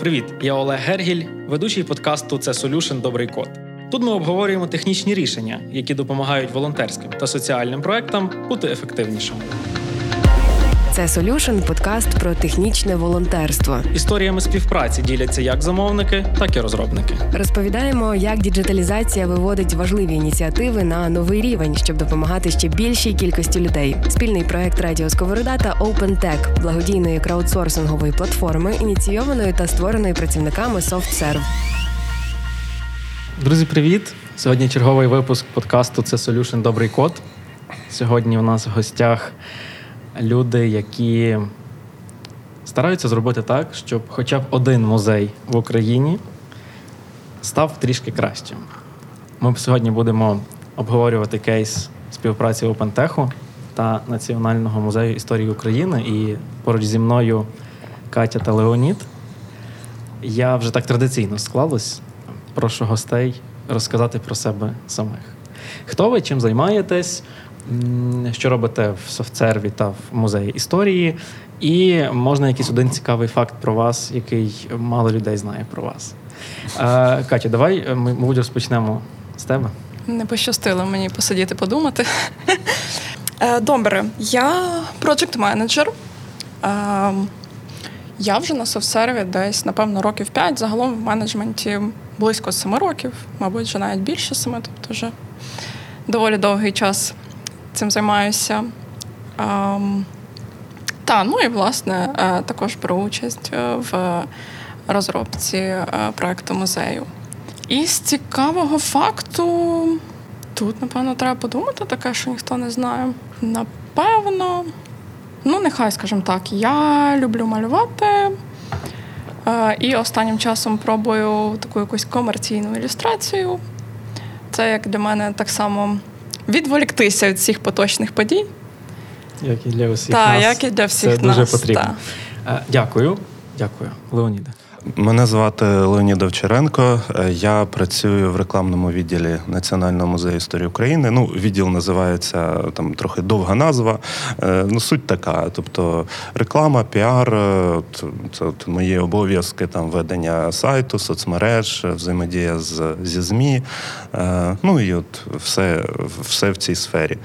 Привіт, я Олег Гергіль, ведучий подкасту Це Solution Добрий код. Тут ми обговорюємо технічні рішення, які допомагають волонтерським та соціальним проектам бути ефективнішими. Це Solution – подкаст про технічне волонтерство. Історіями співпраці діляться як замовники, так і розробники. Розповідаємо, як діджиталізація виводить важливі ініціативи на новий рівень, щоб допомагати ще більшій кількості людей. Спільний проект Радіо Сковорода та OpenTech – благодійної краудсорсингової платформи, ініційованої та створеної працівниками SoftServe. Друзі, привіт! Сьогодні черговий випуск подкасту Це Solution Добрий код. Сьогодні у нас в гостях люди, які стараються зробити так, щоб хоча б один музей в Україні став трішки кращим. Ми сьогодні будемо обговорювати кейс співпраці OpenTech та Національного музею історії України. І поруч зі мною Катя та Леонід. Я вже так традиційно склалось. Прошу гостей розказати про себе самих. Хто ви, чим займаєтесь? Що робите в софтсерві та в музеї історії, і можна якийсь один цікавий факт про вас, який мало людей знає про вас. Катя, давай ми, мабуть, розпочнемо з тебе. Не пощастило мені посидіти, подумати. Е, добре, я проджект менеджер. Я вже на софтсерві десь, напевно, років 5. Загалом в менеджменті близько 7 років, мабуть, вже навіть більше 7, тобто вже доволі довгий час цим займаюся. Та, ну і власне е, також беру участь е, в розробці е, проекту музею. І з цікавого факту тут, напевно, треба подумати таке, що ніхто не знає. Напевно, ну, нехай, скажімо так, я люблю малювати. І останнім часом пробую таку якусь комерційну ілюстрацію. Це як для мене так само відволіктися від всіх поточних подій. Як і для усіх. Так, нас. як і для всіх Це нас. дуже потрібно. Та. Е, дякую. Дякую, Леоніде. Мене звати Леонід Овчаренко. Е, я працюю в рекламному відділі Національного музею історії України. Ну, відділ називається там трохи довга назва. Е, ну, суть така. Тобто реклама, піар, це от мої обов'язки там ведення сайту, соцмереж, взаємодія з, зі ЗМІ. Ну і от все, все в цій сфері.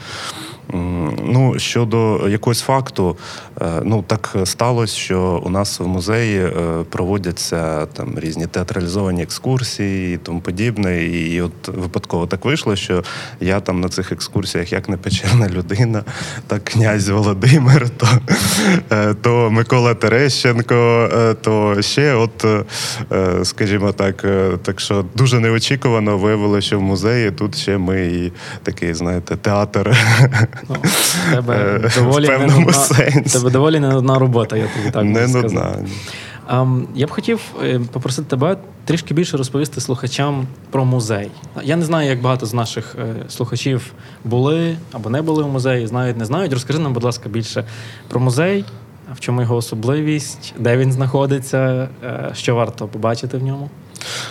Ну, щодо якогось факту, е, ну так сталося, що у нас в музеї е, проводяться там різні театралізовані екскурсії і тому подібне. І от випадково так вийшло, що я там на цих екскурсіях, як не печерна людина, так князь Володимир, то е, то Микола Терещенко, то ще, от, скажімо так, так що дуже неочікувано виявилося, що в музеї тут ще ми і такий, знаєте, театр. Ну, тебе доволі в не нудна, сенсі. тебе доволі не нудна робота, я тобі так не можу сказати. Um, я б хотів е, попросити тебе трішки більше розповісти слухачам про музей. Я не знаю, як багато з наших е, слухачів були або не були в музеї, знають, не знають. Розкажи нам, будь ласка, більше про музей, в чому його особливість, де він знаходиться, е, що варто побачити в ньому.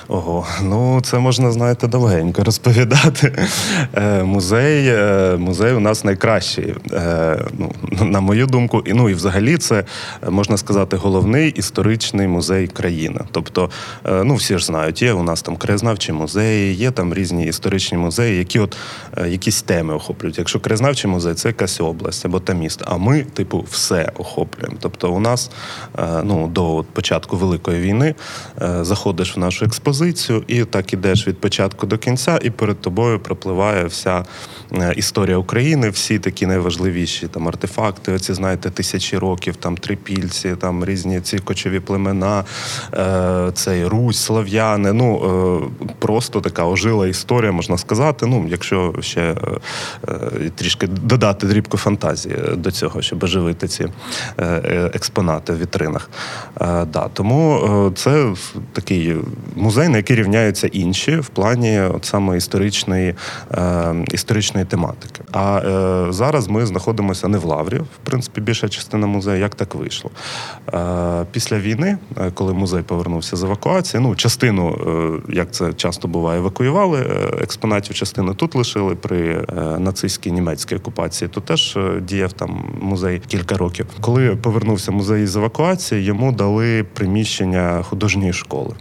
Ого, ну це можна, знаєте, довгенько розповідати. Е, Музей е, музей у нас найкращий, е, ну, на мою думку, і ну і взагалі це можна сказати головний історичний музей країни. Тобто, е, ну всі ж знають, є у нас там краєзнавчі музеї, є там різні історичні музеї, які от е, якісь теми охоплюють. Якщо краєзнавчий музей це якась область або та місто. А ми, типу, все охоплюємо. Тобто, у нас е, ну до початку великої війни е, заходиш в нашу експозицію, і так ідеш від початку до кінця, і перед тобою пропливає вся е, історія України, всі такі найважливіші там артефакти. Оці знаєте, тисячі років, там трипільці, там різні ці кочові племена, е, цей Русь, Слав'яни. Ну е, просто така ожила історія, можна сказати. Ну, якщо ще трішки додати дрібку фантазії до цього, щоб оживити ці експонати в вітринах. Да, Тому це такий музей на який рівняються інші в плані от саме історичної, е, історичної тематики. А е, зараз ми знаходимося не в Лаврі, в принципі, більша частина музею, як так вийшло. Е, після війни, е, коли музей повернувся з евакуації, ну частину, е, як це часто буває, евакуювали е, експонатів, частину тут лишили при е, нацистській німецькій окупації. То теж діяв там музей кілька років. Коли повернувся музей з евакуації, йому дали приміщення художньої школи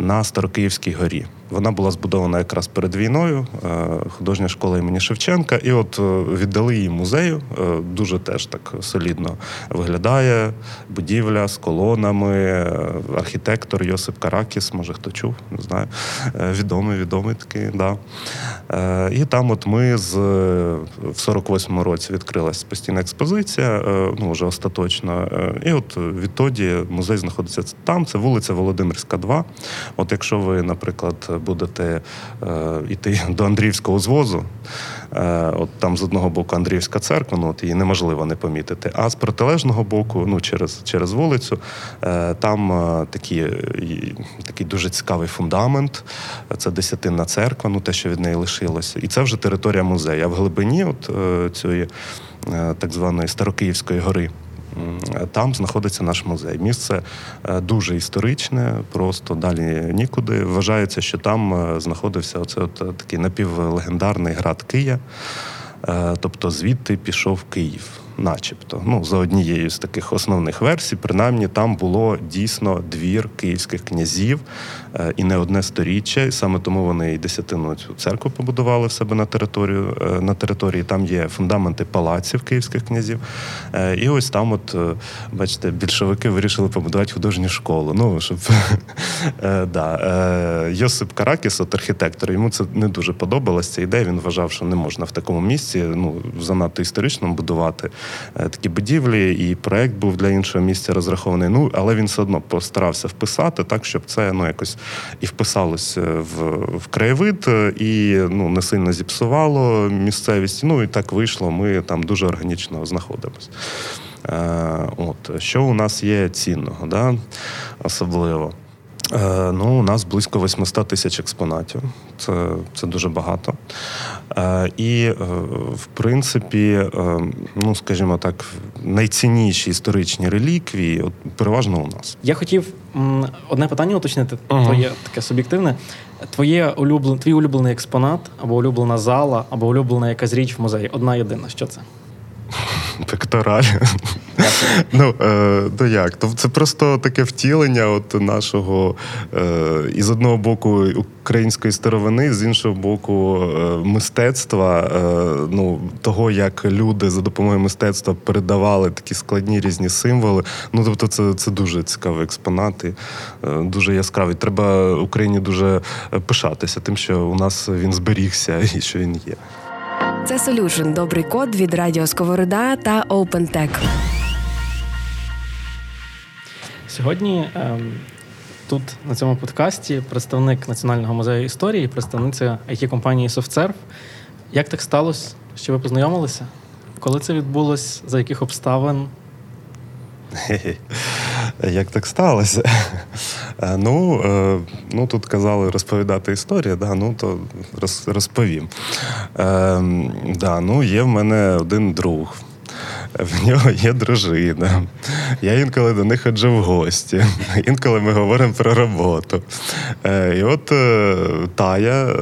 на Старокиївській горі. Вона була збудована якраз перед війною, е, художня школа імені Шевченка, і от е, віддали її музею. Е, Дуже теж так солідно виглядає. Будівля з колонами, архітектор Йосип Каракіс, може хто чув, не знаю. Відомий, відомий такий, да. І там, от ми з в 48-му році відкрилась постійна експозиція, ну вже остаточно. І от відтоді музей знаходиться там. Це вулиця Володимирська, 2. От якщо ви, наприклад, будете е, йти до Андріївського звозу, е, от там з одного боку Андріївська церква, ну от її неможливо не помітити. А з протилежного боку, ну через, через вулицю, е, там е, такі, е, такий дуже цікавий фундамент. Це десятинна церква, ну те, що від неї лишилося. І це вже територія музею. А в глибині от е, цієї е, так званої Старокиївської гори. Там знаходиться наш музей. Місце е, дуже історичне, просто далі нікуди. Вважається, що там е, знаходився оце от е, такий напівлегендарний град Кия. Тобто звідти пішов Київ, начебто. Ну, за однією з таких основних версій, принаймні там було дійсно двір київських князів е, і не одне сторіччя. І саме тому вони і десятину цю церкву побудували в себе на територію. е, На території там є фундаменти палаців київських князів. Е, І ось там, от бачите, більшовики вирішили побудувати художню школу. Ну, щоб Йосип Каракіс, от архітектор, йому це не дуже подобалася ідея. Він вважав, що не можна в такому місці, ну занадто історично будувати такі будівлі, і проект був для іншого місця розрахований. Ну, але він все одно постарався вписати так, щоб це ну якось і вписалося в, в краєвид, е, і ну не сильно зіпсувало місцевість. Ну і так вийшло. Ми там дуже органічно знаходимося. Е, От що у нас є цінного, да? особливо. Е, Ну, у нас близько 800 тисяч експонатів. Це, це дуже багато. Е, І, е, в принципі, е, ну, скажімо так, найцінніші історичні реліквії от, переважно у нас. Я хотів м, одне питання уточнити, Ага. твоє таке суб'єктивне. Твоє улюблен, твій улюблений експонат, або улюблена зала, або улюблена якась річ в музеї. Одна єдина. Що це? Пектораль. Ну, е, ну як? То це просто таке втілення от нашого е, із одного боку української старовини, з іншого боку, е, мистецтва, ну, того, як люди за допомогою мистецтва передавали такі складні різні символи. Ну, тобто, це, це дуже цікаві експонати, дуже яскраві. Треба Україні дуже пишатися тим, що у нас він зберігся і що він є. Це Solution – добрий код від Радіо Сковорода та OpenTech. Сьогодні ем, тут на цьому подкасті представник Національного музею історії, представниця it компанії SoftServe. Як так сталося, що ви познайомилися? Коли це відбулось? За яких обставин? Як так сталося? Е, Ну, е, ну тут казали розповідати історію, да, ну то розповім. Е, да, ну, є в мене один друг. В нього є дружина. Я інколи до них ходжу в гості. Інколи ми говоримо про роботу. І от Тая,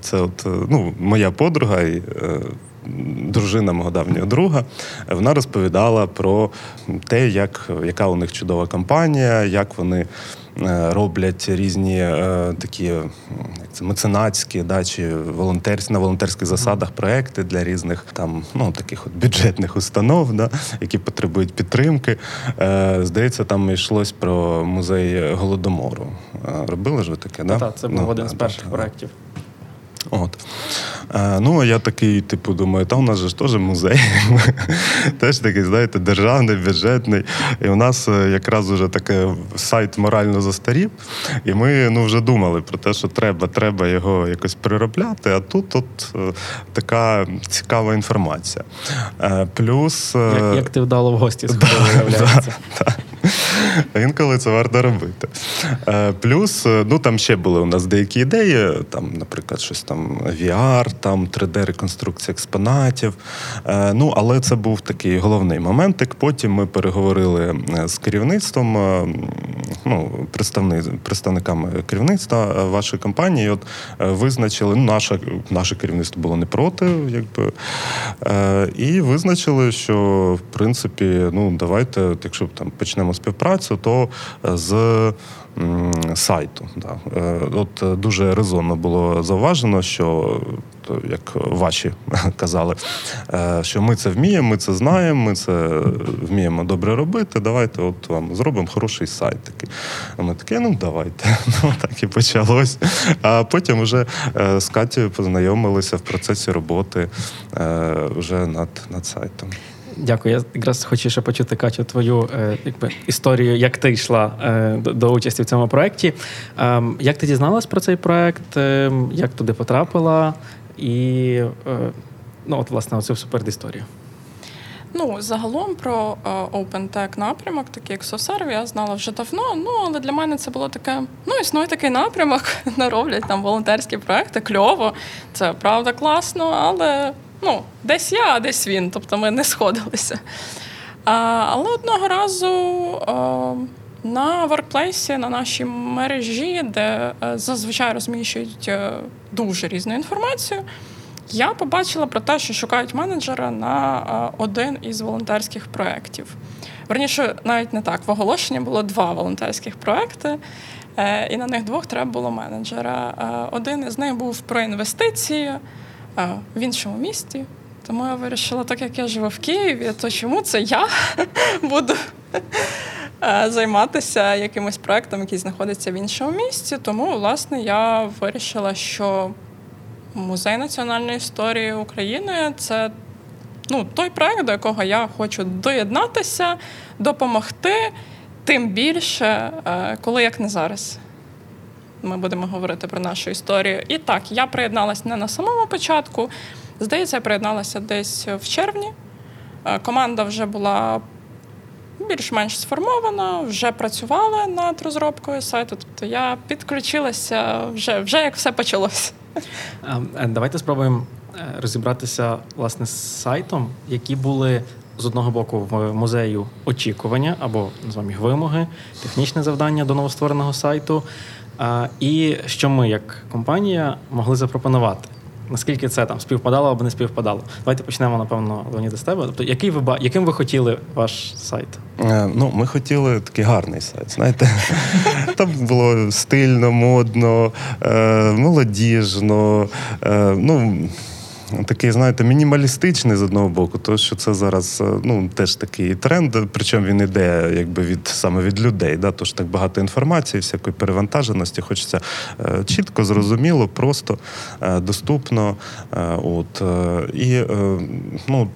це от, ну, моя подруга дружина мого давнього друга, вона розповідала про те, як, яка у них чудова кампанія, як вони е, роблять різні е, такі як це, меценатські да, чи волонтерські, на волонтерських засадах проекти для різних там ну, таких от бюджетних установ, да, які потребують підтримки. Е, Здається, там йшлось про музей голодомору. Е, Робили ж ви таке, да? Та, це був Ну, один з перших да. проєктів. От. Ну, а я такий, типу, думаю, та у нас же ж теж музей. теж такий, знаєте, державний, бюджетний. І у нас е, якраз уже таке сайт морально застарів. І ми ну, вже думали про те, що треба, треба його якось переробляти. А тут от е, така цікава інформація. Е, плюс. Як, як ти вдало в гості сходив, виявляється. інколи це варто робити. Е, плюс, е, ну там ще були у нас деякі ідеї, там, наприклад, щось там VR, там 3D-реконструкція експонатів. Е, ну, але це був такий головний моментик. Потім ми переговорили з керівництвом, ну, представни, представниками керівництва вашої компанії. От визначили, ну, наше, наше керівництво було не проти, якби. І визначили, що в принципі, ну давайте, якщо там почнемо співпрацю, то з сайту. Да. Е, от е, дуже резонно було зауважено, що як ваші казали, е, що ми це вміємо, ми це знаємо, ми це вміємо добре робити. Давайте от вам зробимо хороший сайт. такий. А ми такі, ну давайте. Ну так і почалось. А потім вже з Катєю познайомилися в процесі роботи вже над, над сайтом. Дякую. Я якраз хочу ще почути Катю твою е, якби історію, як ти йшла е, до, участі в цьому проєкті. Е, як ти дізналась про цей проєкт, е, як туди потрапила, і е, ну, от, власне, оцю супердісторію. Ну, загалом про OpenTech напрямок, такий як SoServe, я знала вже давно. Ну, але для мене це було таке: ну, існує такий напрямок, не роблять там волонтерські проекти, кльово. Це правда класно, але ну, десь я, а десь він. Тобто ми не сходилися. А, Але одного разу а, на воркплейсі, на нашій мережі, де е, зазвичай розміщують е, дуже різну інформацію, я побачила про те, що шукають менеджера на е, один із волонтерських проєктів. Верніше, навіть не так. В оголошенні було два волонтерських проекти, і на них двох треба було менеджера. Один із них був про інвестиції в іншому місті. Тому я вирішила, так як я живу в Києві, то чому це я буду е, займатися якимось проектом, який знаходиться в іншому місці. Тому, власне, я вирішила, що музей національної історії України це ну, той проект, до якого я хочу доєднатися, допомогти, тим більше, е, коли як не зараз ми будемо говорити про нашу історію. І так, я приєдналася не на самому початку. Здається, я приєдналася десь в червні. Е, команда вже була більш-менш сформована, вже працювала над розробкою сайту. Тобто я підключилася вже, вже як все почалося. Е, давайте спробуємо е, розібратися власне з сайтом, які були. З одного боку, в музею очікування або називаємо їх вимоги, технічне завдання до новоствореного сайту. І що ми, як компанія, могли запропонувати? Наскільки це там співпадало або не співпадало? Давайте почнемо, напевно, Леоніда, з тебе. Тобто, який ви яким ви хотіли ваш сайт? Е, ну, ми хотіли такий гарний сайт. Знаєте, там було стильно, модно, е, молодіжно. Е, ну, такий, знаєте, мінімалістичний з одного боку, тому що це зараз е, ну, теж такий тренд, причому він іде якби від саме від людей. Да? Тож так багато інформації, всякої перевантаженості. Хочеться е, чітко, зрозуміло, просто е, доступно. От, І ну,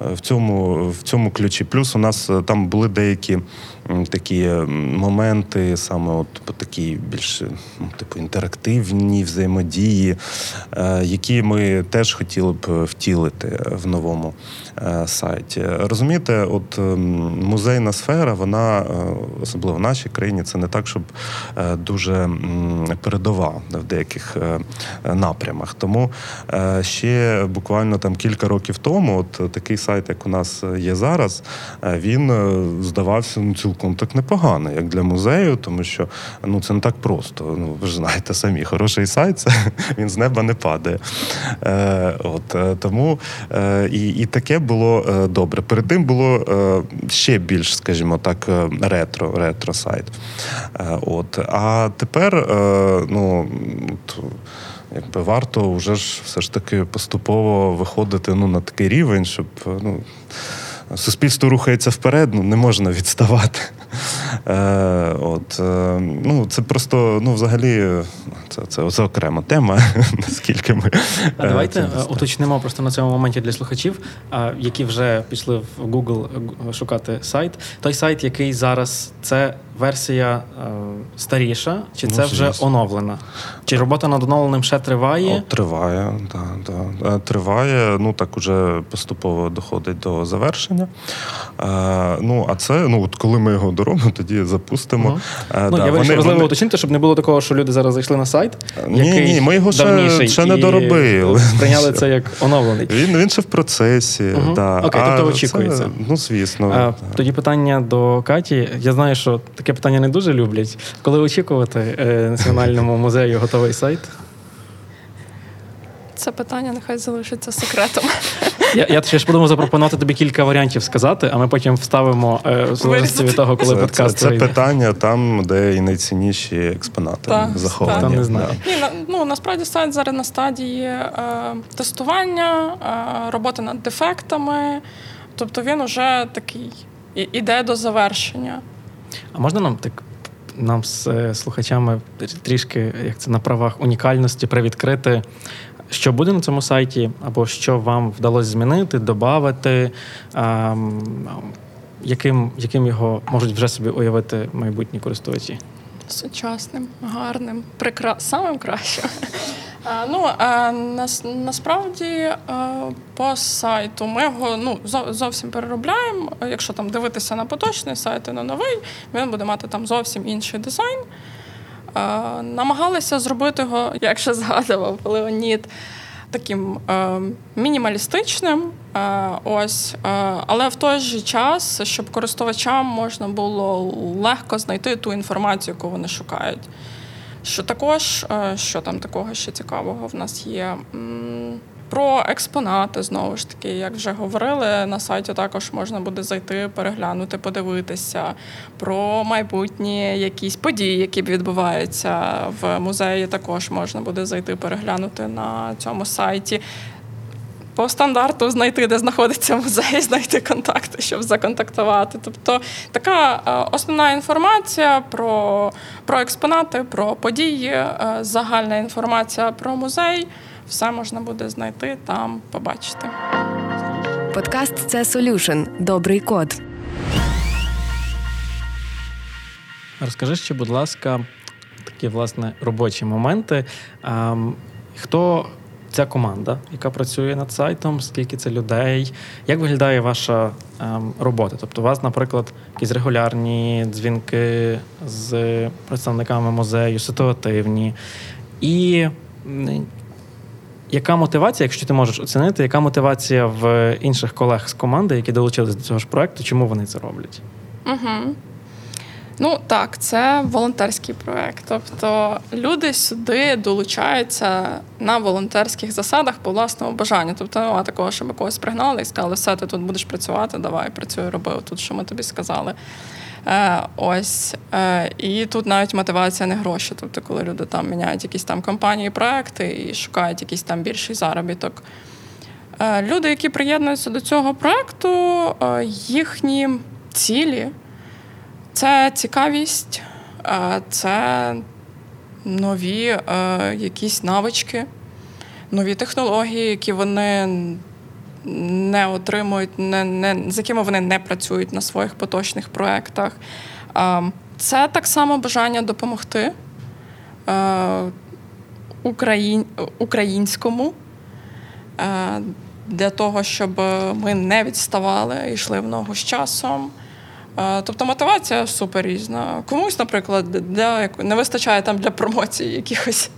в цьому в цьому ключі. Плюс у нас там були деякі такі моменти, саме от по такій більш ну, типу інтерактивні взаємодії, які ми теж хотіли б втілити в новому е, сайті. Розумієте, от ем, музейна сфера, вона е, особливо в нашій країні, це не так, щоб е, дуже передова в деяких напрямах. Тому ще буквально там кілька років тому, от такий сайт, як у нас є зараз, він здавався ну, цілком так непогано, як для музею, тому що ну це не так просто. Ну ви ж знаєте самі, хороший сайт це він з неба не падає. От е, Тому е, і і таке було е, добре. Перед тим було ще більш, скажімо так, ретро ретро сайт. От. А тепер ну, якби варто вже ж все ж таки поступово виходити ну, на такий рівень, щоб ну, суспільство рухається вперед, ну не можна відставати. Е, От, е, ну, Це просто, ну, взагалі, це це, це окрема тема, наскільки ми. А Давайте уточнимо просто на цьому моменті для слухачів, які вже пішли в Google шукати сайт. Той сайт, який зараз це версія е, старіша, чи це ну, вже оновлена? Чи робота над оновленим ще триває? О, триває, да, да. Триває. Ну так уже поступово доходить до завершення. А, Ну, а це, ну от коли ми його доробимо, тоді запустимо. Угу. А, ну, да, Я вирішив важливо вони... уточнити, щоб не було такого, що люди зараз зайшли на сайт. Ні, який ні, ми його ще, ще не доробили. Сприйняли це як оновлений. Він він ще в процесі. Угу. Да. Окей, тобто очікується. Це, ну, звісно. А, Тоді питання до Каті. Я знаю, що таке питання не дуже люблять. Коли очікувати е, Національному музею готовий сайт? Це питання нехай залишиться секретом. Я я ще ж подумав запропонувати тобі кілька варіантів сказати, а ми потім вставимо е, в залежності від того, коли це, подкаст. Це, це питання там, де і найцінніші експонати так, заховані. Та не знаю. Ні, ну насправді сайт зараз на стадії е, тестування, е, роботи над дефектами. Тобто він уже такий іде до завершення. А можна нам так нам з е, слухачами трішки як це на правах унікальності привідкрити, що буде на цьому сайті, або що вам вдалося змінити, додати, яким яким його можуть вже собі уявити майбутні користувачі? Сучасним, гарним, прекра... самим кращим. Ну а насправді по сайту ми його ну зовсім переробляємо. Якщо там дивитися на поточний сайт і на новий, він буде мати там зовсім інший дизайн. Намагалися зробити його, як ще згадував Леонід, таким е, мінімалістичним. Е, ось, е, але в той же час, щоб користувачам можна було легко знайти ту інформацію, яку вони шукають. Що також, е, що там такого ще цікавого в нас є? Про експонати, знову ж таки, як вже говорили, на сайті також можна буде зайти, переглянути, подивитися про майбутні якісь події, які відбуваються в музеї. Також можна буде зайти, переглянути на цьому сайті. По стандарту знайти, де знаходиться музей, знайти контакти, щоб законтактувати. Тобто така е, основна інформація про про експонати, про події, е, загальна інформація про музей. Все можна буде знайти там, побачити. Подкаст це Solution. Добрий код. Розкажи ще, будь ласка, такі власне робочі моменти. Хто ця команда, яка працює над сайтом, скільки це людей, як виглядає ваша ем, робота? Тобто, у вас, наприклад, якісь регулярні дзвінки з представниками музею, ситуативні. І яка мотивація, якщо ти можеш оцінити, яка мотивація в інших колег з команди, які долучились до цього ж проекту, чому вони це роблять? Угу. Ну так, це волонтерський проект. Тобто люди сюди долучаються на волонтерських засадах по власному бажанню. Тобто немає такого, щоб когось пригнали і сказали, все, ти тут будеш працювати, давай працюй, роби тут, що ми тобі сказали. Е, Ось е, і тут навіть мотивація не гроші. Тобто, коли люди там міняють якісь там компанії, проекти і шукають якийсь там більший заробіток. Е, Люди, які приєднуються до цього проекту, їхні цілі це цікавість, це нові якісь навички, нові технології, які вони не отримують, не, не, з якими вони не працюють на своїх поточних проєктах. Це так само бажання допомогти е, україн, українському е, для того, щоб ми не відставали йшли в ногу з часом. Е, тобто мотивація супер різна. Комусь, наприклад, для не вистачає там для промоції якихось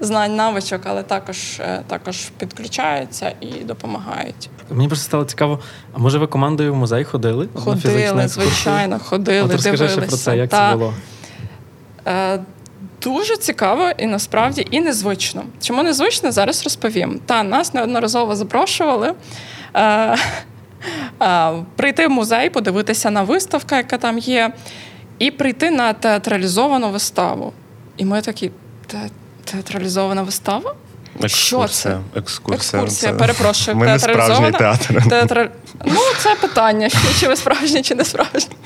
знань, навичок, але також е, також підключаються і допомагають. Мені просто стало цікаво, а може ви командою в музей ходили? Ходили, звичайно, ходили. От розкажи ще про це, як Та, це було? Е, Дуже цікаво і насправді і незвично. Чому незвично, зараз розповім. Та нас неодноразово запрошували. Е, прийти в музей, подивитися на виставку, яка там є, і прийти на театралізовану виставу. І ми такі, театралізована вистава? Екскурсія. Що це? Екскурсія. Екскурсія, це... перепрошую, Ми театралізована. театр. Театр... Ну, це питання, чи ви справжні, чи не справжні.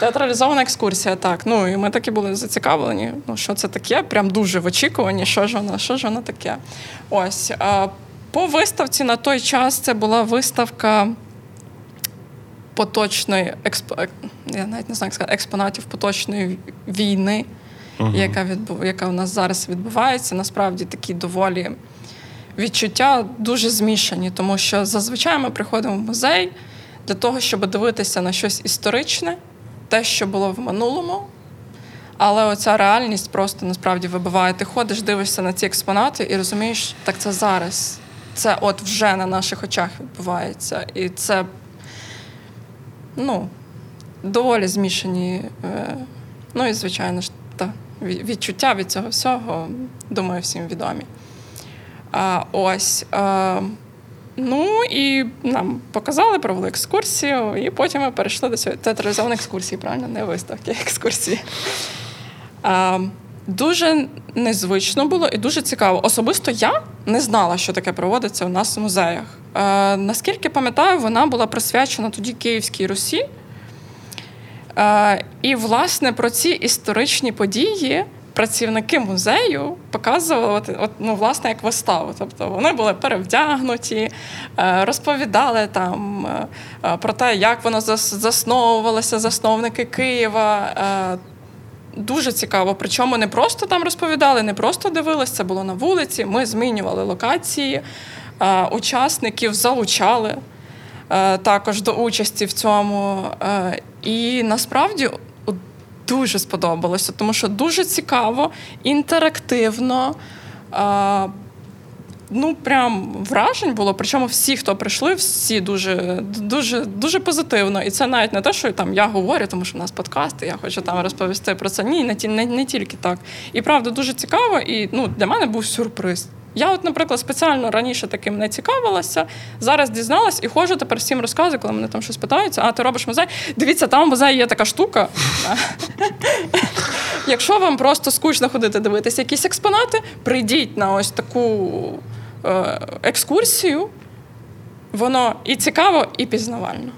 Театралізована екскурсія, так. Ну і ми такі були зацікавлені. Ну, що це таке? Прям дуже в очікуванні, що ж воно, що ж воно таке. Ось. А, по виставці на той час це була виставка поточної експо... я навіть не знаю, як сказати, експонатів поточної війни, яка відбу... яка у нас зараз відбувається. Насправді такі доволі відчуття дуже змішані, тому що зазвичай ми приходимо в музей для того, щоб дивитися на щось історичне, те, що було в минулому. Але оця реальність просто насправді вибиває. Ти ходиш, дивишся на ці експонати і розумієш, так це зараз. Це от вже на наших очах відбувається. І це ну, доволі змішані. Е, ну і, звичайно ж, відчуття від цього всього, думаю, всім відомі. А, Ось. А, Ну і нам показали, провели екскурсію, і потім ми перейшли до цього театралізованої екскурсії, правильно, не виставки, екскурсії. А, Дуже незвично було і дуже цікаво. Особисто я не знала, що таке проводиться у нас в музеях. А, наскільки пам'ятаю, вона була присвячена тоді Київській Русі. І, власне, про ці історичні події працівники музею показували от, ну, власне, як виставу. Тобто вони були перевдягнуті, е, розповідали там е, е, про те, як воно засновувалося, засновники Києва. Дуже цікаво. Причому не просто там розповідали, не просто дивилися, це було на вулиці. Ми змінювали локації, учасників залучали також до участі в цьому. І насправді дуже сподобалося, тому що дуже цікаво, інтерактивно. А, Ну, прям вражень було. Причому всі, хто прийшли, всі дуже дуже, дуже позитивно. І це навіть не те, що там я говорю, тому що в нас подкасти, я хочу там розповісти про це. Ні, не не, не тільки так. І правда, дуже цікаво. І ну, для мене був сюрприз. Я, от, наприклад, спеціально раніше таким не цікавилася, зараз дізналась і ходжу тепер всім розказую, коли мене там щось питаються, а ти робиш музей. Дивіться, там в музеї є така штука. Якщо вам просто скучно ходити дивитися якісь експонати, прийдіть на ось таку е, екскурсію. Воно і цікаво, і пізнавально.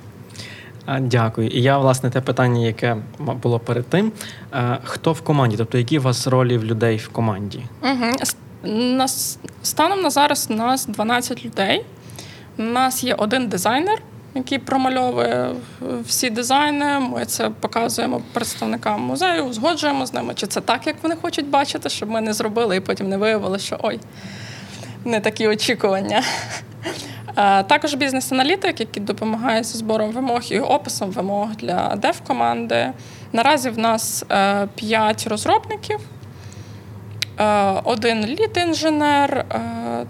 Дякую. І я, власне, те питання, яке було перед тим. Е, хто в команді? Тобто, які у вас ролі в людей в команді? Угу. Нас станом на зараз у нас 12 людей. У нас є один дизайнер, який промальовує всі дизайни. Ми це показуємо представникам музею, узгоджуємо з ними, чи це так, як вони хочуть бачити, щоб ми не зробили, і потім не виявили, що ой, не такі очікування. Також бізнес-аналітик, який допомагає зі збором вимог і описом вимог для дев-команди. Наразі в нас 5 е, розробників. Е, один лід-інженер, е,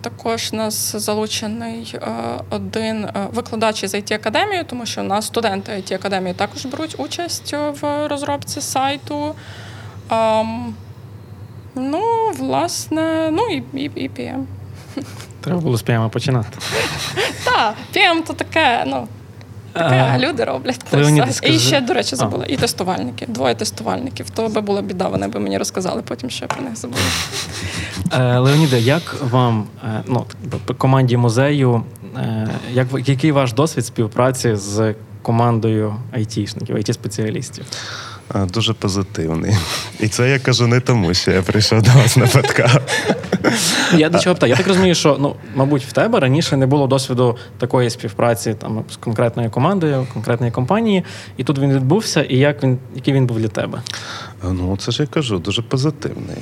також у нас залучений е, один викладач із it академії, тому що у нас студенти it академії також беруть участь в розробці сайту. Ем, ну, власне, ну і і, і PM. Треба було з PM починати. Так, PM то таке, ну. Таке люди роблять. Скажи... І ще, до речі, забула. І тестувальники. Двоє тестувальників. То би була біда, вони би мені розказали, потім ще про них забули. Е, Леоніде, як вам е, ну, команді музею, е, як, який ваш досвід співпраці з командою айтішників, айті-спеціалістів? Дуже позитивний. І це я кажу не тому, що я прийшов до вас на подкаст. Я до чого питаю? Я так розумію, що ну, мабуть, в тебе раніше не було досвіду такої співпраці там з конкретною командою, конкретної компанії, і тут він відбувся, і як він, який він був для тебе? Ну, це ж я кажу, дуже позитивний.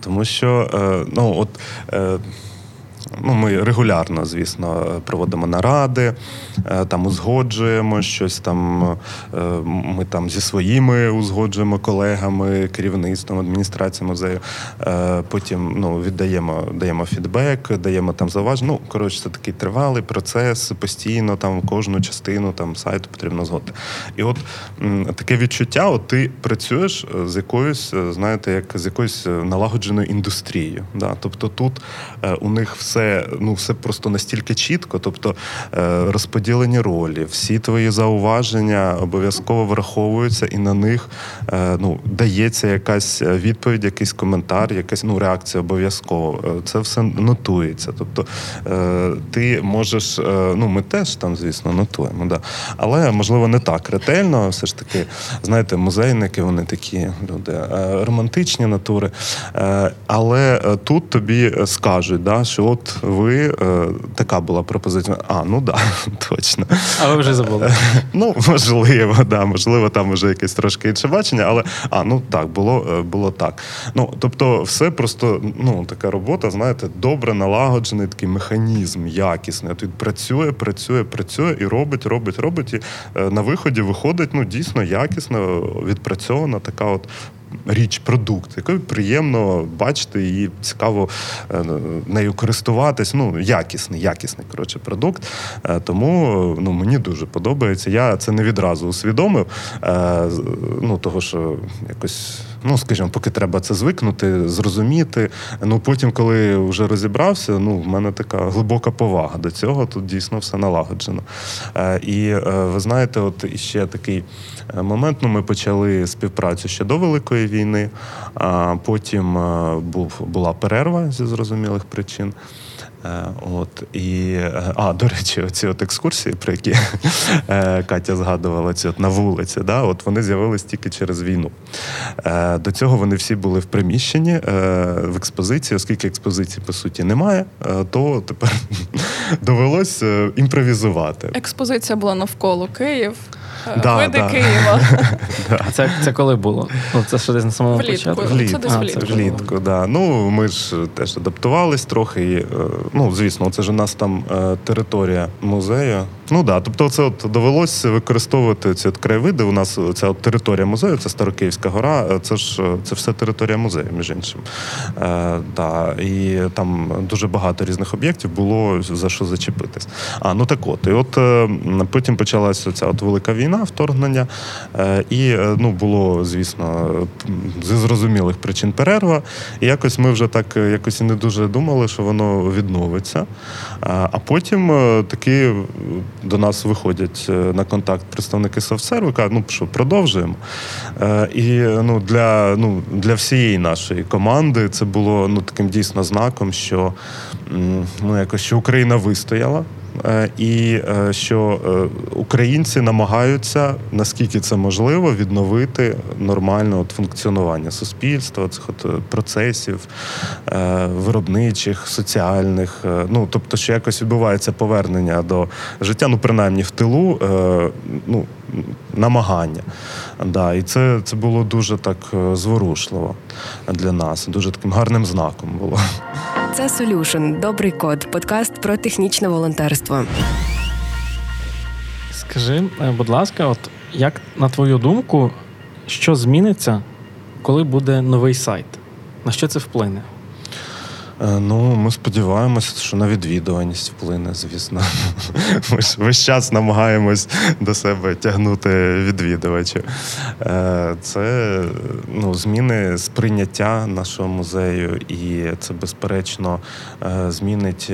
Тому що, ну, от. Ну, Ми регулярно, звісно, проводимо наради, е, там узгоджуємо щось там. Е, ми там зі своїми узгоджуємо колегами, керівництвом, адміністрацією музею. Е, потім ну, віддаємо даємо фідбек, даємо там заваження. Ну, коротше, це такий тривалий процес, постійно там кожну частину там сайту потрібно згодити. І от таке відчуття: от ти працюєш з якоюсь, знаєте, як з якоюсь налагодженою індустрією. Да? Тобто тут у них все все ну все просто настільки чітко, тобто е, розподілені ролі, всі твої зауваження обов'язково враховуються, і на них е, ну дається якась відповідь, якийсь коментар, якась ну реакція обов'язково. Е, Це все нотується. Тобто ти можеш, ну ми теж там, звісно, нотуємо, да. але можливо не так ретельно. Все ж таки, знаєте, музейники вони такі люди романтичні натури. Але тут тобі скажуть, да, що от ви е, така була пропозиція. А, ну да, точно. А ви вже забули. Ну, можливо, да, можливо, там вже якесь трошки інше бачення, але а, ну так, було, е, було так. Ну, тобто, все просто ну, така робота, знаєте, добре налагоджений такий механізм, якісний. От працює, працює, працює і робить, робить, робить. І е, на виході виходить ну, дійсно якісно, відпрацьована така от. Річ, продукт, який приємно бачити і цікаво е, нею користуватись. Ну, якісний, якісний коротше, продукт. Е, Тому ну, мені дуже подобається. Я це не відразу усвідомив. е, Ну, того, що якось, ну, скажімо, поки треба це звикнути, зрозуміти. Ну, потім, коли вже розібрався, ну, в мене така глибока повага до цього. Тут дійсно все налагоджено. Е, І е, ви знаєте, от іще такий е, момент. Ну, ми почали співпрацю ще до Великої війни, а потім був, була перерва зі зрозумілих причин. Е, От і е, а до речі, оці от екскурсії, про які е, Катя згадувала, ці от на вулиці, да, от вони з'явились тільки через війну. До цього вони всі були в приміщенні в експозиції, оскільки експозиції по суті немає, то тепер довелось імпровізувати. Експозиція була навколо Київ. Да, Види да. Києва це, це коли було? Ну, це ще десь на самому Влітку. початку. Це Влітку, десь А, влітку. вже влітку, да. Ну ми ж теж адаптувались трохи. І, е, ну, звісно, це ж у нас там е, територія музею. Ну да, тобто, це от довелося використовувати ці от краєвиди. У нас ця от територія музею, це Старокиївська гора. е, Це ж е, це все територія музею, між іншим. Е, да, і там дуже багато різних об'єктів було за що зачепитись. А ну так от, і от е, потім почалася ця от велика війна, вторгнення, е, і ну було, звісно, зі зрозумілих причин перерва. І якось ми вже так якось і не дуже думали, що воно відновиться. А, потім таки до нас виходять е, на контакт представники софтсерву, кажуть, ну що, продовжуємо. Е, І ну, для, ну, для всієї нашої команди це було ну, таким дійсно знаком, що ну, якось, що Україна вистояла. Е, І е, що е, українці намагаються, наскільки це можливо, відновити нормальне от функціонування суспільства, цих от процесів виробничих, соціальних. Ну тобто, що якось відбувається повернення до життя, ну принаймні в тилу, ну намагання. Да, і це, це було дуже так е, зворушливо для нас, дуже таким гарним знаком було. Це Solution – добрий код, подкаст про технічне волонтерство. Скажи, е, будь ласка, от як на твою думку, що зміниться, коли буде новий сайт? На що це вплине? Е, Ну, ми сподіваємося, що на відвідуваність вплине, звісно. Ми ж весь час намагаємось до себе тягнути відвідувачів. Е, Це ну, зміни сприйняття нашого музею, і це, безперечно, е, змінить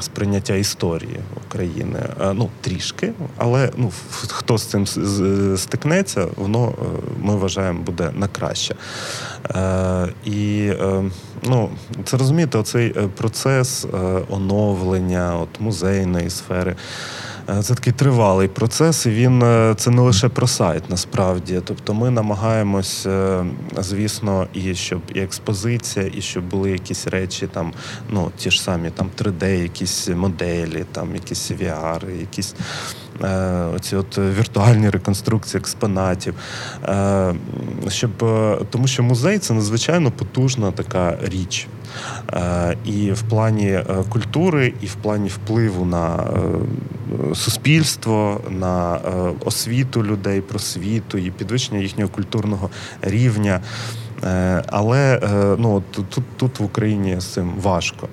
сприйняття історії України. Ну, трішки, але ну, хто з цим стикнеться, воно, ми вважаємо, буде на краще. І ну, це розумієте, оцей е, процес е, оновлення от, музейної сфери. е, Це такий тривалий процес, і він це не лише про сайт, насправді. Тобто ми намагаємось, звісно, і щоб і експозиція, і щоб були якісь речі, там, ну, ті ж самі там 3D, якісь моделі, там якісь VR, якісь е, оці от віртуальні реконструкції експонатів. Е, щоб, тому що музей це надзвичайно потужна така річ. Е, і в плані е, культури, і в плані впливу на е, суспільство, на освіту людей, просвіту і підвищення їхнього культурного рівня. Але ну, тут, тут в Україні з цим важко.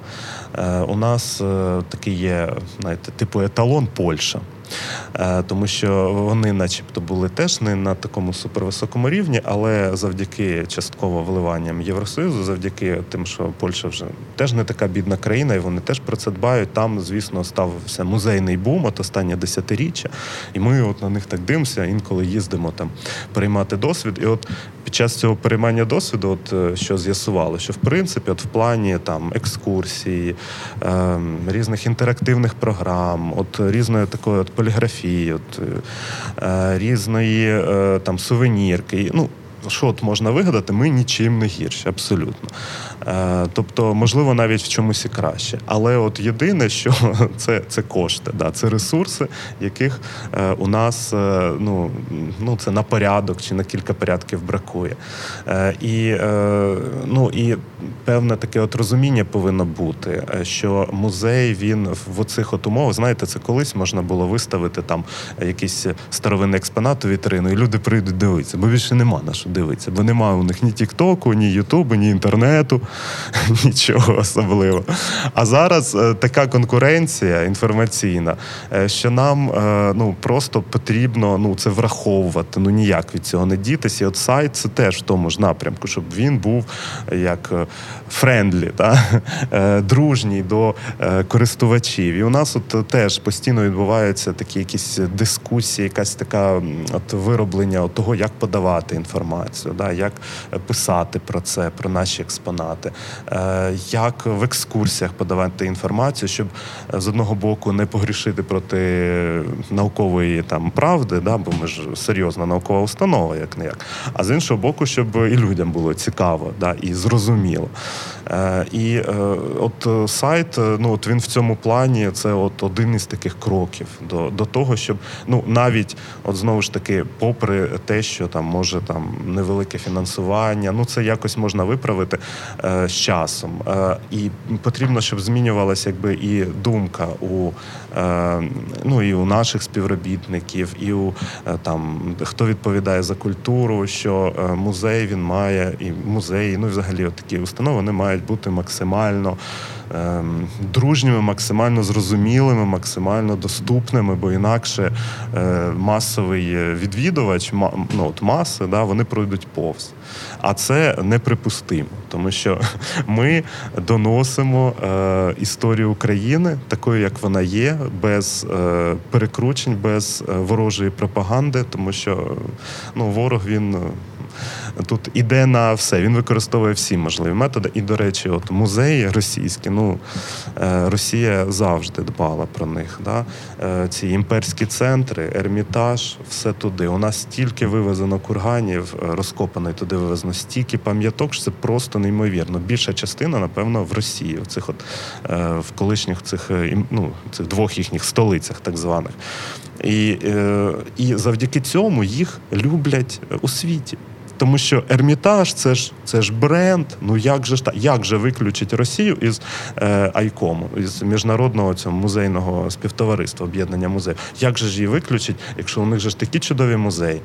У нас такий є, знаєте, типу еталон Польща. Е, тому що вони, начебто, були теж не на такому супервисокому рівні, але завдяки частково вливанням Євросоюзу, завдяки тим, що Польща вже теж не така бідна країна, і вони теж про це дбають. Там, звісно, стався музейний бум от останнє десятиріччя, і ми от на них так дивимося, інколи їздимо там переймати досвід. І от під час цього переймання досвіду, от е, що з'ясувало, що в принципі, от в плані там екскурсії, е, різних інтерактивних програм, от різної такої от поліграфії, от е, різної е, там сувенірки. Ну, що от можна вигадати, ми нічим не гірші, абсолютно. Е, тобто, можливо, навіть в чомусь і краще. Але от єдине, що це це кошти, да, це ресурси, яких е, у нас е, ну, ну, це на порядок чи на кілька порядків бракує. І, ну, і певне таке от розуміння повинно бути, що музей він в оцих от умовах, знаєте, це колись можна було виставити там якийсь старовинний експонат у вітрину, і люди прийдуть дивитися, бо більше нема на що дивитися, бо немає у них ні Тіктоку, ні Ютубу, ні інтернету, нічого особливого. А зараз е, така конкуренція інформаційна, е, що нам е, ну, просто потрібно ну, це враховувати. Ну ніяк від цього не дітися. І от сайт це теж в тому ж напрямку, щоб він був як friendly, дружній до користувачів. І у нас от теж постійно відбуваються такі якісь дискусії, якась така от вироблення от того, як подавати інформацію, да? як писати про це, про наші експонати, як в екскурсіях подавати інформацію, щоб з одного боку не погрішити проти наукової там правди, да? бо ми ж серйозна наукова установа, як не як. А з іншого боку, щоб і людям було цікаво да? і зрозуміло. Е, і е, от сайт, ну от він в цьому плані це от один із таких кроків до до того, щоб ну навіть от знову ж таки, попри те, що там може там невелике фінансування, ну це якось можна виправити е, з часом. Е, і потрібно, щоб змінювалася якби і думка у е, ну і у наших співробітників, і у е, там хто відповідає за культуру, що е, музей він має і музеї, ну і взагалі такі установи вони мають бути максимально дружніми, максимально зрозумілими, максимально доступними, бо інакше е, масовий відвідувач, ма, ну, от маси, да, вони пройдуть повз. А це неприпустимо, тому що ми доносимо е, історію України такою, як вона є, без е, перекручень, без е, ворожої пропаганди, тому що ну, ворог він тут іде на все. Він використовує всі можливі методи. І, до речі, от музеї російські, ну е, Росія завжди дбала про них. Да? Е, ці імперські центри, ермітаж, все туди. У нас стільки вивезено курганів, е, розкопаної туди вивезено, стільки пам'яток, що це просто неймовірно. Більша частина, напевно, в Росії, в цих от в колишніх цих ну, цих двох їхніх столицях, так званих. І, І завдяки цьому їх люблять у світі. Тому що Ермітаж це ж це ж бренд. Ну як же ж та як же виключить Росію із е, Айкому, із міжнародного цього музейного співтовариства об'єднання музеїв? Як же ж її виключить, якщо у них же ж такі чудові музеї?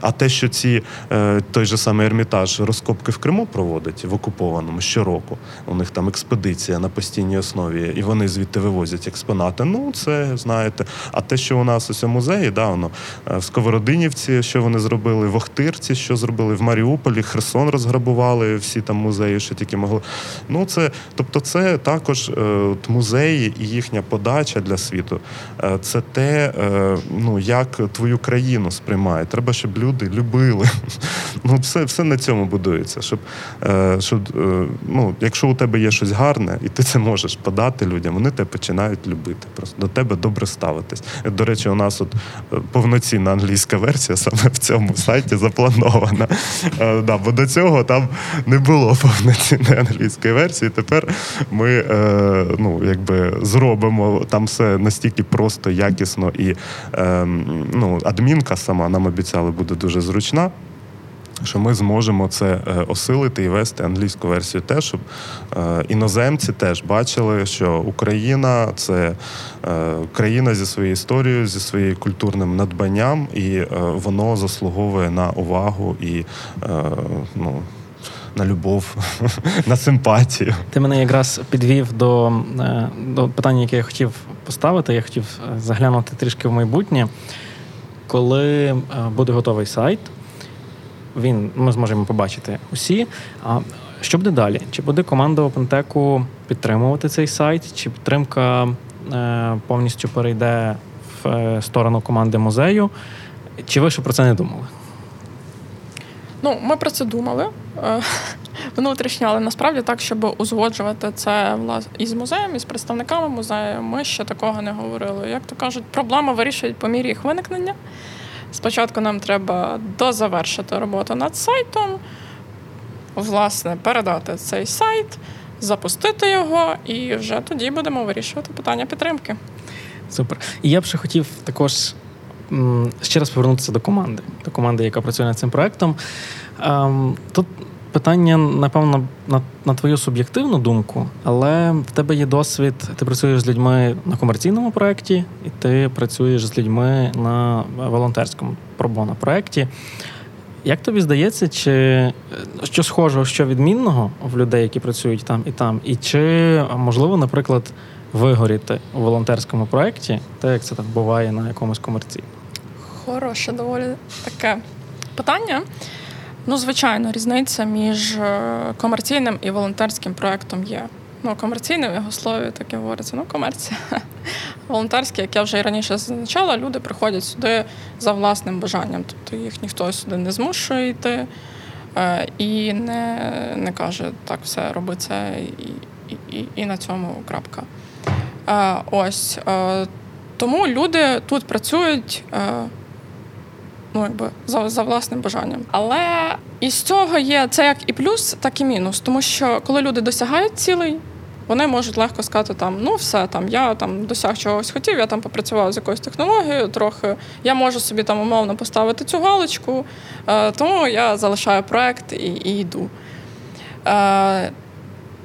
А те, що ці е, той же самий Ермітаж розкопки в Криму проводить в окупованому щороку, у них там експедиція на постійній основі, і вони звідти вивозять експонати. Ну це знаєте. А те, що у нас ось у музеї, да, воно е, в Сковородинівці, що вони зробили, в Охтирці, що зробили в Маріуполі, Херсон розграбували всі там музеї, що тільки могли. Ну це, тобто, це також е, музеї і їхня подача для світу. Е, це те, е, ну як твою країну сприймають. Треба, щоб люди любили. Ну, все все на цьому будується. Щоб, е, щоб ну, якщо у тебе є щось гарне, і ти це можеш подати людям, вони тебе починають любити. Просто до тебе добре ставитись. До речі, у нас от повноцінна англійська версія саме в цьому сайті запланована. Е, да, Бо до цього там не було повноцінної англійської версії. Тепер ми е, ну, якби зробимо там все настільки просто, якісно і е, ну, адмінка сама нам обіцяли буде дуже зручна. Що ми зможемо це е, осилити і вести англійську версію, теж щоб е, іноземці теж бачили, що Україна це е, країна зі своєю історією, зі своїм культурним надбанням, і воно заслуговує на увагу і ну, на любов, на симпатію. Ти мене якраз підвів до, до питання, яке я хотів поставити. Я хотів заглянути трішки в майбутнє. Коли буде готовий сайт, він ми зможемо побачити усі. А що буде далі? Чи буде команда OpenTech підтримувати цей сайт, чи підтримка повністю перейде в сторону команди музею? Чи ви ще про це не думали? Ну, ми про це думали е, внутрішньо, але насправді так, щоб узгоджувати це із музеєм, із представниками музею, ми ще такого не говорили. Як то кажуть, проблеми вирішують по мірі їх виникнення. Спочатку нам треба дозавершити роботу над сайтом, власне, передати цей сайт, запустити його, і вже тоді будемо вирішувати питання підтримки. Супер. І я б ще хотів також ще раз повернутися до команди, до команди, яка працює над цим проектом. Ем, тут питання, напевно, на, на твою суб'єктивну думку, але в тебе є досвід, ти працюєш з людьми на комерційному проєкті, і ти працюєш з людьми на волонтерському пробоно проєкті. Як тобі здається, чи що схожого, що відмінного в людей, які працюють там і там, і чи можливо, наприклад, вигоріти у волонтерському проєкті, так як це так буває на якомусь комерційному? Хороше, доволі таке питання. Ну, звичайно, різниця між е, комерційним і волонтерським проєктом є. Ну, комерційним його слові таке говориться. Ну, комерція. Волонтерське, як я вже і раніше зазначала, люди приходять сюди за власним бажанням. Тобто їх ніхто сюди не змушує йти е, і не не каже, так, все, роби це і, і, і на цьому крапка. Е, ось. Тому люди тут працюють ну якби за за власним бажанням. Але із цього є це як і плюс, так і мінус. Тому що коли люди досягають цілей, вони можуть легко сказати, там ну все там, я там досяг чогось хотів, я там попрацював з якоюсь технологією, трохи я можу собі там умовно поставити цю галочку, е, тому я залишаю проект і, і йду. Е,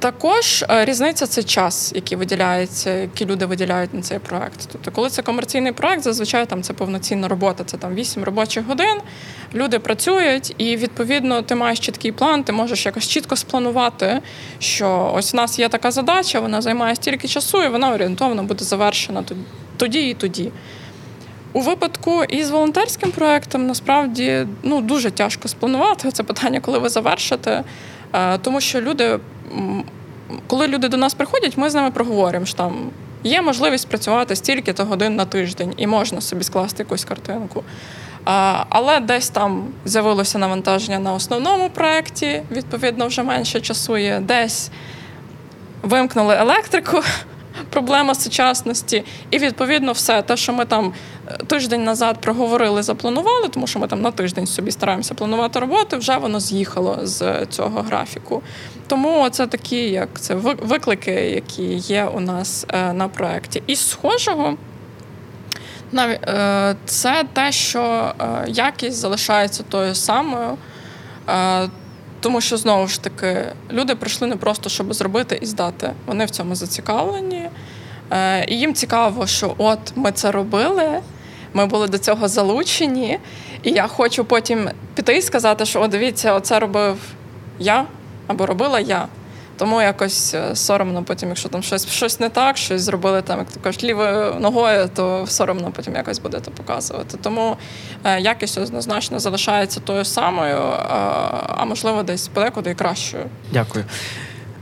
також е, різниця це час, який виділяється, який люди виділяють на цей проект. Тобто, коли це комерційний проект, зазвичай там це повноцінна робота, це там 8 робочих годин. Люди працюють, і відповідно ти маєш чіткий план, ти можеш якось чітко спланувати, що ось у нас є така задача, вона займає стільки часу, і вона орієнтовно буде завершена тоді і тоді. У випадку із волонтерським проектом насправді ну дуже тяжко спланувати це питання, коли ви завершите, е, тому що люди коли люди до нас приходять, ми з ними проговоримо, що там є можливість працювати стільки-то годин на тиждень, і можна собі скласти якусь картинку. Але десь там з'явилося навантаження на основному проєкті, відповідно, вже менше часу є, десь вимкнули електрику проблема сучасності. І відповідно все те, що ми там е, тиждень назад проговорили, запланували, тому що ми там на тиждень собі стараємося планувати роботи, вже воно з'їхало з цього графіку. Тому це такі, як це виклики, які є у нас е, на проєкті. І схожого. Е, це те, що якість залишається тою самою, тому що знову ж таки люди прийшли не просто, щоб зробити і здати. Вони в цьому зацікавлені. Е, і їм цікаво, що от ми це робили, ми були до цього залучені, і я хочу потім піти і сказати, що о, дивіться, оце робив я або робила я. Тому якось е, соромно потім, якщо там щось щось не так, щось зробили там, як ти кажеш, лівою ногою, то соромно потім якось будете показувати. Тому е, якість однозначно залишається тою самою, а можливо, десь подекуди і кращою. Дякую.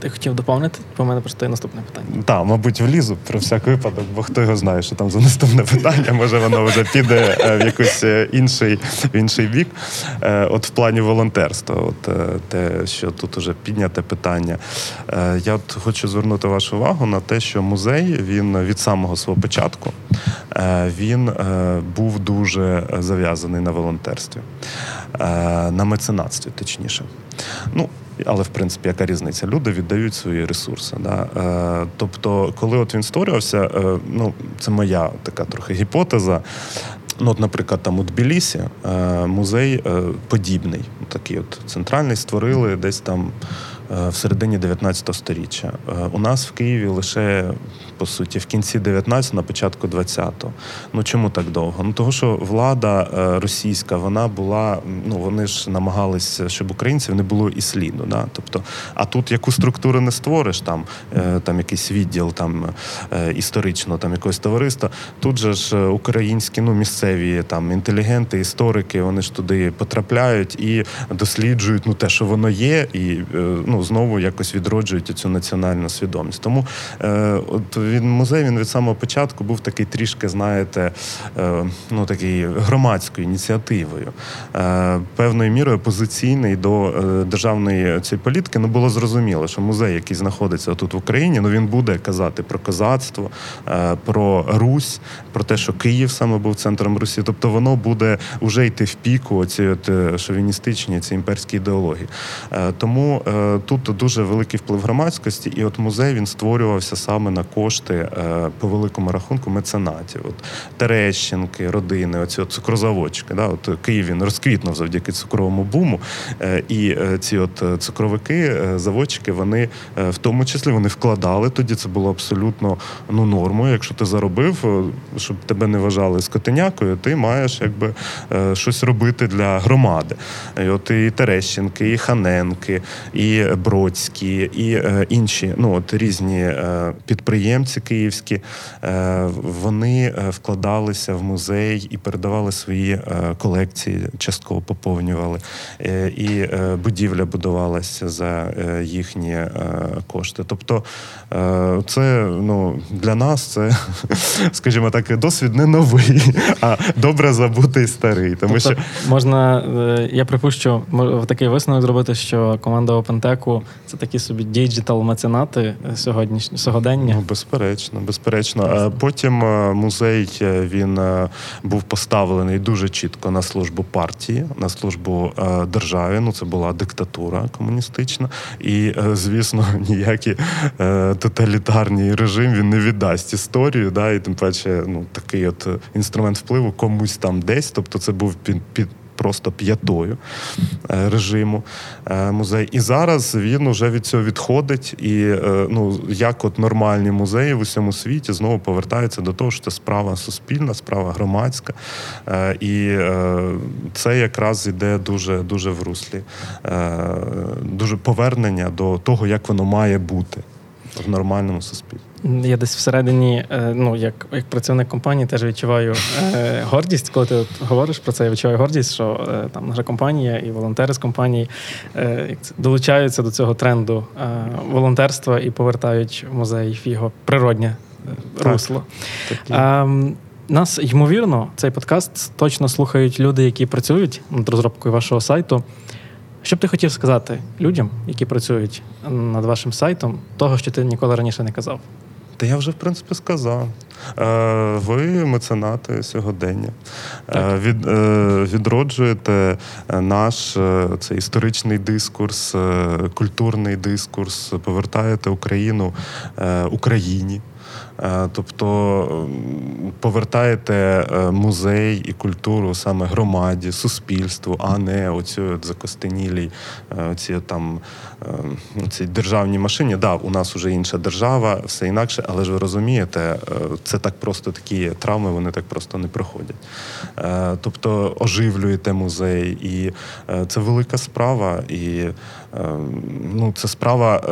Ти хотів доповнити? По мене просто є наступне питання. Так, мабуть, влізу про всяк випадок, бо хто його знає, що там за наступне питання, може воно вже піде е, в якийсь е, інший в інший бік. Е, от в плані волонтерства, от те, що тут уже підняте питання. Я от хочу звернути вашу увагу на те, що музей він від самого свого початку він був дуже зав'язаний на волонтерстві, на меценатстві, точніше. Ну, але в принципі, яка різниця? Люди віддають свої ресурси. Да? Е, Тобто, коли от він створювався, е, ну це моя така трохи гіпотеза. Ну, от, Наприклад, там у Тбілісі е, музей е, подібний, такий от центральний створили десь там в середині 19 століття. У нас в Києві лише по суті в кінці 19 на початку 20-го. Ну чому так довго? Ну того, що влада російська вона була. Ну вони ж намагалися, щоб українців не було і сліду. Да? Тобто, а тут яку структуру не створиш, там там якийсь відділ там історично, там якогось товариства. Тут же ж українські ну місцеві там інтелігенти, історики, вони ж туди потрапляють і досліджують ну те, що воно є, і ну знову якось відроджують цю національну свідомість. Тому от він музей він від самого початку був такий трішки, знаєте, е, ну такий громадською ініціативою, е, певною мірою опозиційний до е, державної цієї політики. Ну було зрозуміло, що музей, який знаходиться тут в Україні, ну він буде казати про козацтво, про Русь, про те, що Київ саме був центром Русі. Тобто воно буде вже йти в піку оці от шовіністичні, ці імперські ідеології. Тому тут дуже великий вплив громадськості, і от музей він створювався саме на кошти кошти е, по великому рахунку меценатів. От Терещенки, родини, оці от цукрозаводчики. Да? От Київ він розквітнув завдяки цукровому буму. Е, і е, ці от цукровики, заводчики, вони в тому числі вони вкладали тоді. Це було абсолютно ну, нормою. Якщо ти заробив, щоб тебе не вважали скотинякою, ти маєш якби щось робити для громади. І От і Терещенки, і Ханенки, і Бродські, і інші ну от різні підприємці підприємці київські, е, вони е, вкладалися в музей і передавали свої е, колекції, частково поповнювали. І будівля будувалася за їхні кошти. Тобто це ну, для нас це, скажімо так, досвід не новий, а добре забутий старий. Тому тобто, що можна, я припущу, такий висновок зробити, що команда OpenTech – це такі собі digital меценати сьогоднішнього сьогодення. Ну, Безперечно, безперечно. Потім е, музей е, він е, був поставлений дуже чітко на службу партії, на службу державі. Ну це була диктатура комуністична, і звісно, ніякий тоталітарний режим він не віддасть історію. Да, І тим паче, ну такий от інструмент впливу комусь там десь. Тобто, це був під під просто п'ятою е, режиму е, музей. І зараз він вже від цього відходить. І е, ну, як от нормальні музеї в усьому світі знову повертаються до того, що це справа суспільна, справа громадська. І це якраз іде дуже дуже в руслі, дуже повернення до того, як воно має бути в нормальному суспільстві. Я десь всередині, е, ну як як працівник компанії, теж відчуваю е, гордість, коли ти от говориш про це, я відчуваю гордість, що е, там наша компанія і волонтери з компанії долучаються до цього тренду волонтерства і повертають в музей в його природнє русло. Так, нас ймовірно, цей подкаст точно слухають люди, які працюють над розробкою вашого сайту. Що б ти хотів сказати людям, які працюють над вашим сайтом, того, що ти ніколи раніше не казав? Та я вже в принципі сказав. Е, ви меценати сьогодення. Е, від, е, Відроджуєте наш цей історичний дискурс, культурний дискурс, повертаєте Україну Україні. Е, тобто повертаєте е, музей і культуру саме громаді, суспільству, а не оцю закостенілій оці там цій державній машині. Да, у нас вже інша держава, все інакше, але ж ви розумієте, це так просто такі травми, вони так просто не проходять. Тобто оживлюєте музей, і це велика справа. і ну, Це справа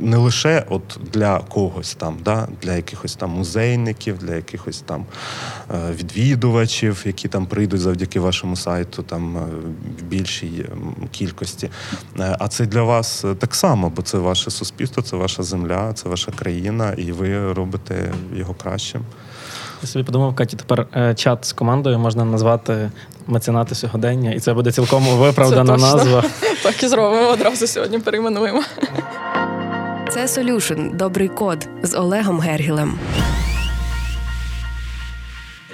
не лише от для когось там, да, для якихось там музейників, для якихось там е, відвідувачів, які там прийдуть завдяки вашому сайту, там е, в більшій кількості. Е, а це для вас так само, бо це ваше суспільство, це ваша земля, це ваша країна, і ви робите його кращим. Я собі подумав, Каті, тепер чат з командою можна назвати меценати сьогодення, і це буде цілком виправдана назва. Так і зробимо одразу сьогодні перейменуємо. Це Solution – добрий код з Олегом Гергілем.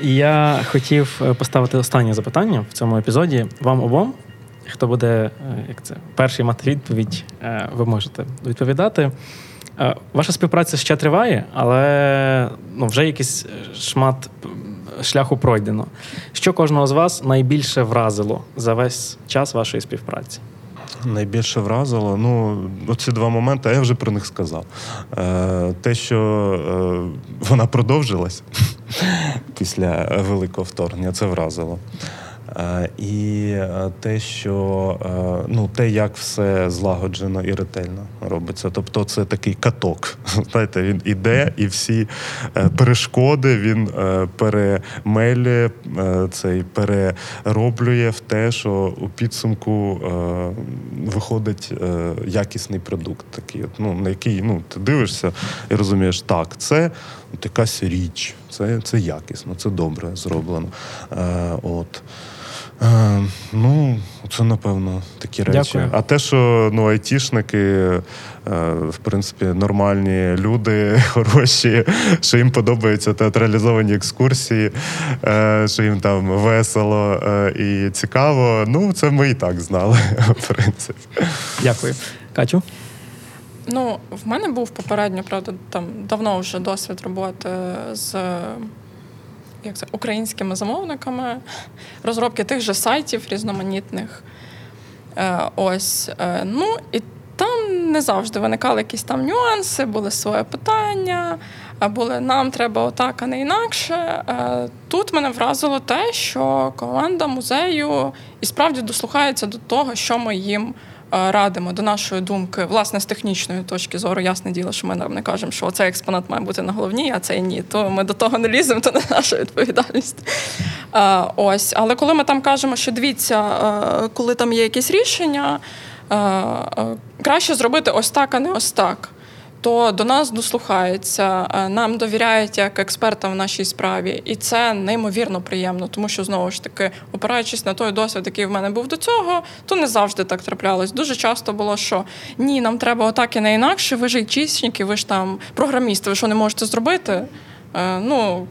Я хотів е, поставити останнє запитання в цьому епізоді вам обом. Хто буде е, як це перший мати відповідь, е, ви можете відповідати. Ваша співпраця ще триває, але ну, вже якийсь шмат шляху пройдено. Що кожного з вас найбільше вразило за весь час вашої співпраці? Найбільше вразило. Ну, оці два моменти, а я вже про них сказав. Е, Те, що е, вона продовжилась після великого вторгнення, це вразило. Е, І е, те, що е, ну, те, як все злагоджено і ретельно робиться. Тобто, це такий каток. Знаєте, він іде і всі перешкоди він перемелює, цей перероблює в те, що у підсумку виходить якісний продукт, такий, ну, на який ну, ти дивишся і розумієш, так, це якась річ, це, це якісно, це добре зроблено. От. Е, ну, це напевно такі речі. Дякую. А те, що ну, айтішники, е, в принципі, нормальні люди, хороші, що їм подобаються театралізовані екскурсії, е, що їм там весело е, і цікаво. Ну, це ми і так знали, в принципі. Дякую. Катю? Ну, в мене був попередньо, правда, там давно вже досвід роботи з як це, українськими замовниками, розробки тих же сайтів різноманітних. Е, ось. Е, ну, і там не завжди виникали якісь там нюанси, були свої питання, були нам треба отак, а не інакше. Е, тут мене вразило те, що команда музею і справді дослухається до того, що ми їм е, радимо, до нашої думки, власне, з технічної точки зору, ясне діло, що ми нам не кажемо, що цей експонат має бути на головній, а цей ні. То ми до того не ліземо, то не наша відповідальність. Е, Ось, але коли ми там кажемо, що дивіться, е, коли там є якісь рішення, е, е, краще зробити ось так, а не ось так. То до нас дослухаються, е, нам довіряють як експертам в нашій справі, і це неймовірно приємно, тому що знову ж таки, опираючись на той досвід, який в мене був до цього, то не завжди так траплялось. Дуже часто було, що ні, нам треба отак і не інакше. Ви ж айтішники, ви ж там програмісти, ви що не можете зробити? Е, Ну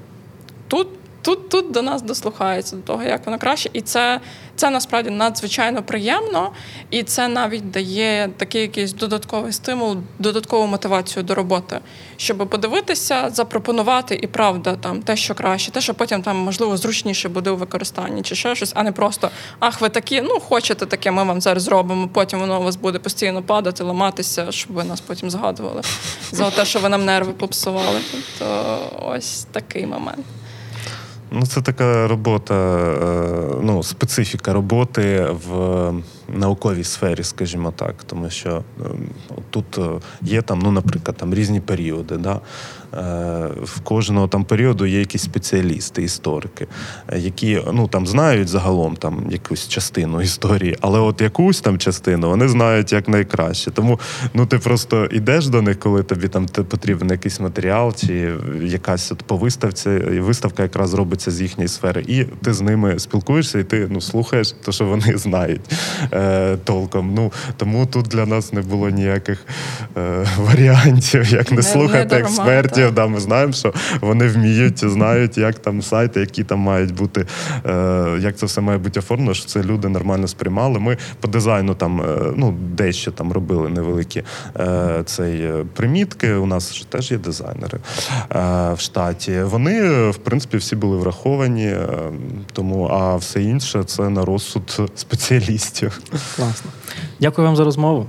тут. Тут, тут до нас дослухається до того, як воно краще, і це, це насправді надзвичайно приємно, і це навіть дає такий якийсь додатковий стимул, додаткову мотивацію до роботи, щоб подивитися, запропонувати і правда там те, що краще, те, що потім там можливо зручніше буде у використанні, чи ще щось, а не просто ах, ви такі, ну хочете таке, ми вам зараз зробимо. Потім воно у вас буде постійно падати, ламатися, щоб ви нас потім згадували за те, що ви нам нерви попсували. Тобто ось такий момент. Ну, це така робота, е, ну, специфіка роботи в науковій сфері, скажімо так. Тому що е, тут е, є там, ну, наприклад, там різні періоди. Да? Е, В кожного там періоду є якісь спеціалісти, історики, е, які ну, там, знають загалом там, якусь частину історії, але от якусь там частину вони знають як найкраще. Тому ну, ти просто йдеш до них, коли тобі там потрібен якийсь матеріал, чи якась от по виставці, і виставка якраз робиться з їхньої сфери, і ти з ними спілкуєшся, і ти ну, слухаєш те, що вони знають е, толком. Ну, тому тут для нас не було ніяких е, варіантів, як не, Не- слухати не експертів. Так. Да, ми знаємо, що вони вміють, знають, як там сайти, які там мають бути, е, як це все має бути оформлено, що це люди нормально сприймали. Ми по дизайну там е, ну, дещо там робили невеликі е, цей, е, примітки. У нас ж теж є дизайнери е, в штаті. Вони, е, в принципі, всі були враховані, тому а все інше це на розсуд спеціалістів. Класно. Дякую вам за розмову.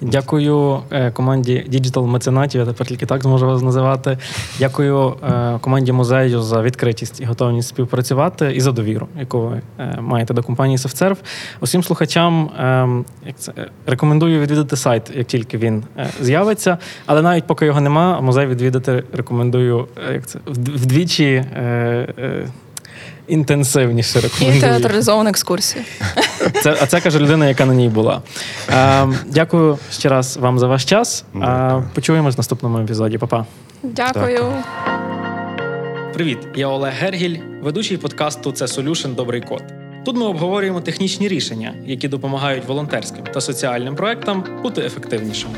Дякую е, команді Digital Меценатів, я тепер тільки так зможу вас називати. Дякую е, команді музею за відкритість і готовність співпрацювати і за довіру, яку ви е, маєте до компанії SoftServe. Усім слухачам е, як це, рекомендую відвідати сайт, як тільки він з'явиться. Але навіть поки його нема, музей відвідати рекомендую як це, вдвічі. Інтенсивніше І рекомендую. театралізовані екскурсії. Це, а це каже людина, яка на ній була. Е, дякую ще раз вам за ваш час. Е, почуємось в наступному епізоді. Па-па. Дякую. Привіт, я Олег Гергіль, ведучий подкасту Це Solution Добрий код. Тут ми обговорюємо технічні рішення, які допомагають волонтерським та соціальним проектам бути ефективнішими.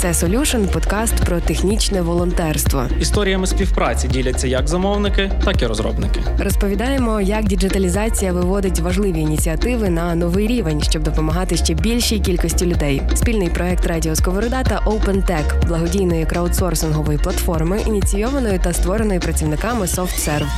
Це Solution – подкаст про технічне волонтерство. Історіями співпраці діляться як замовники, так і розробники. Розповідаємо, як діджиталізація виводить важливі ініціативи на новий рівень, щоб допомагати ще більшій кількості людей. Спільний проект Радіо Сковорода та OpenTech – благодійної краудсорсингової платформи, ініційованої та створеної працівниками SoftServe.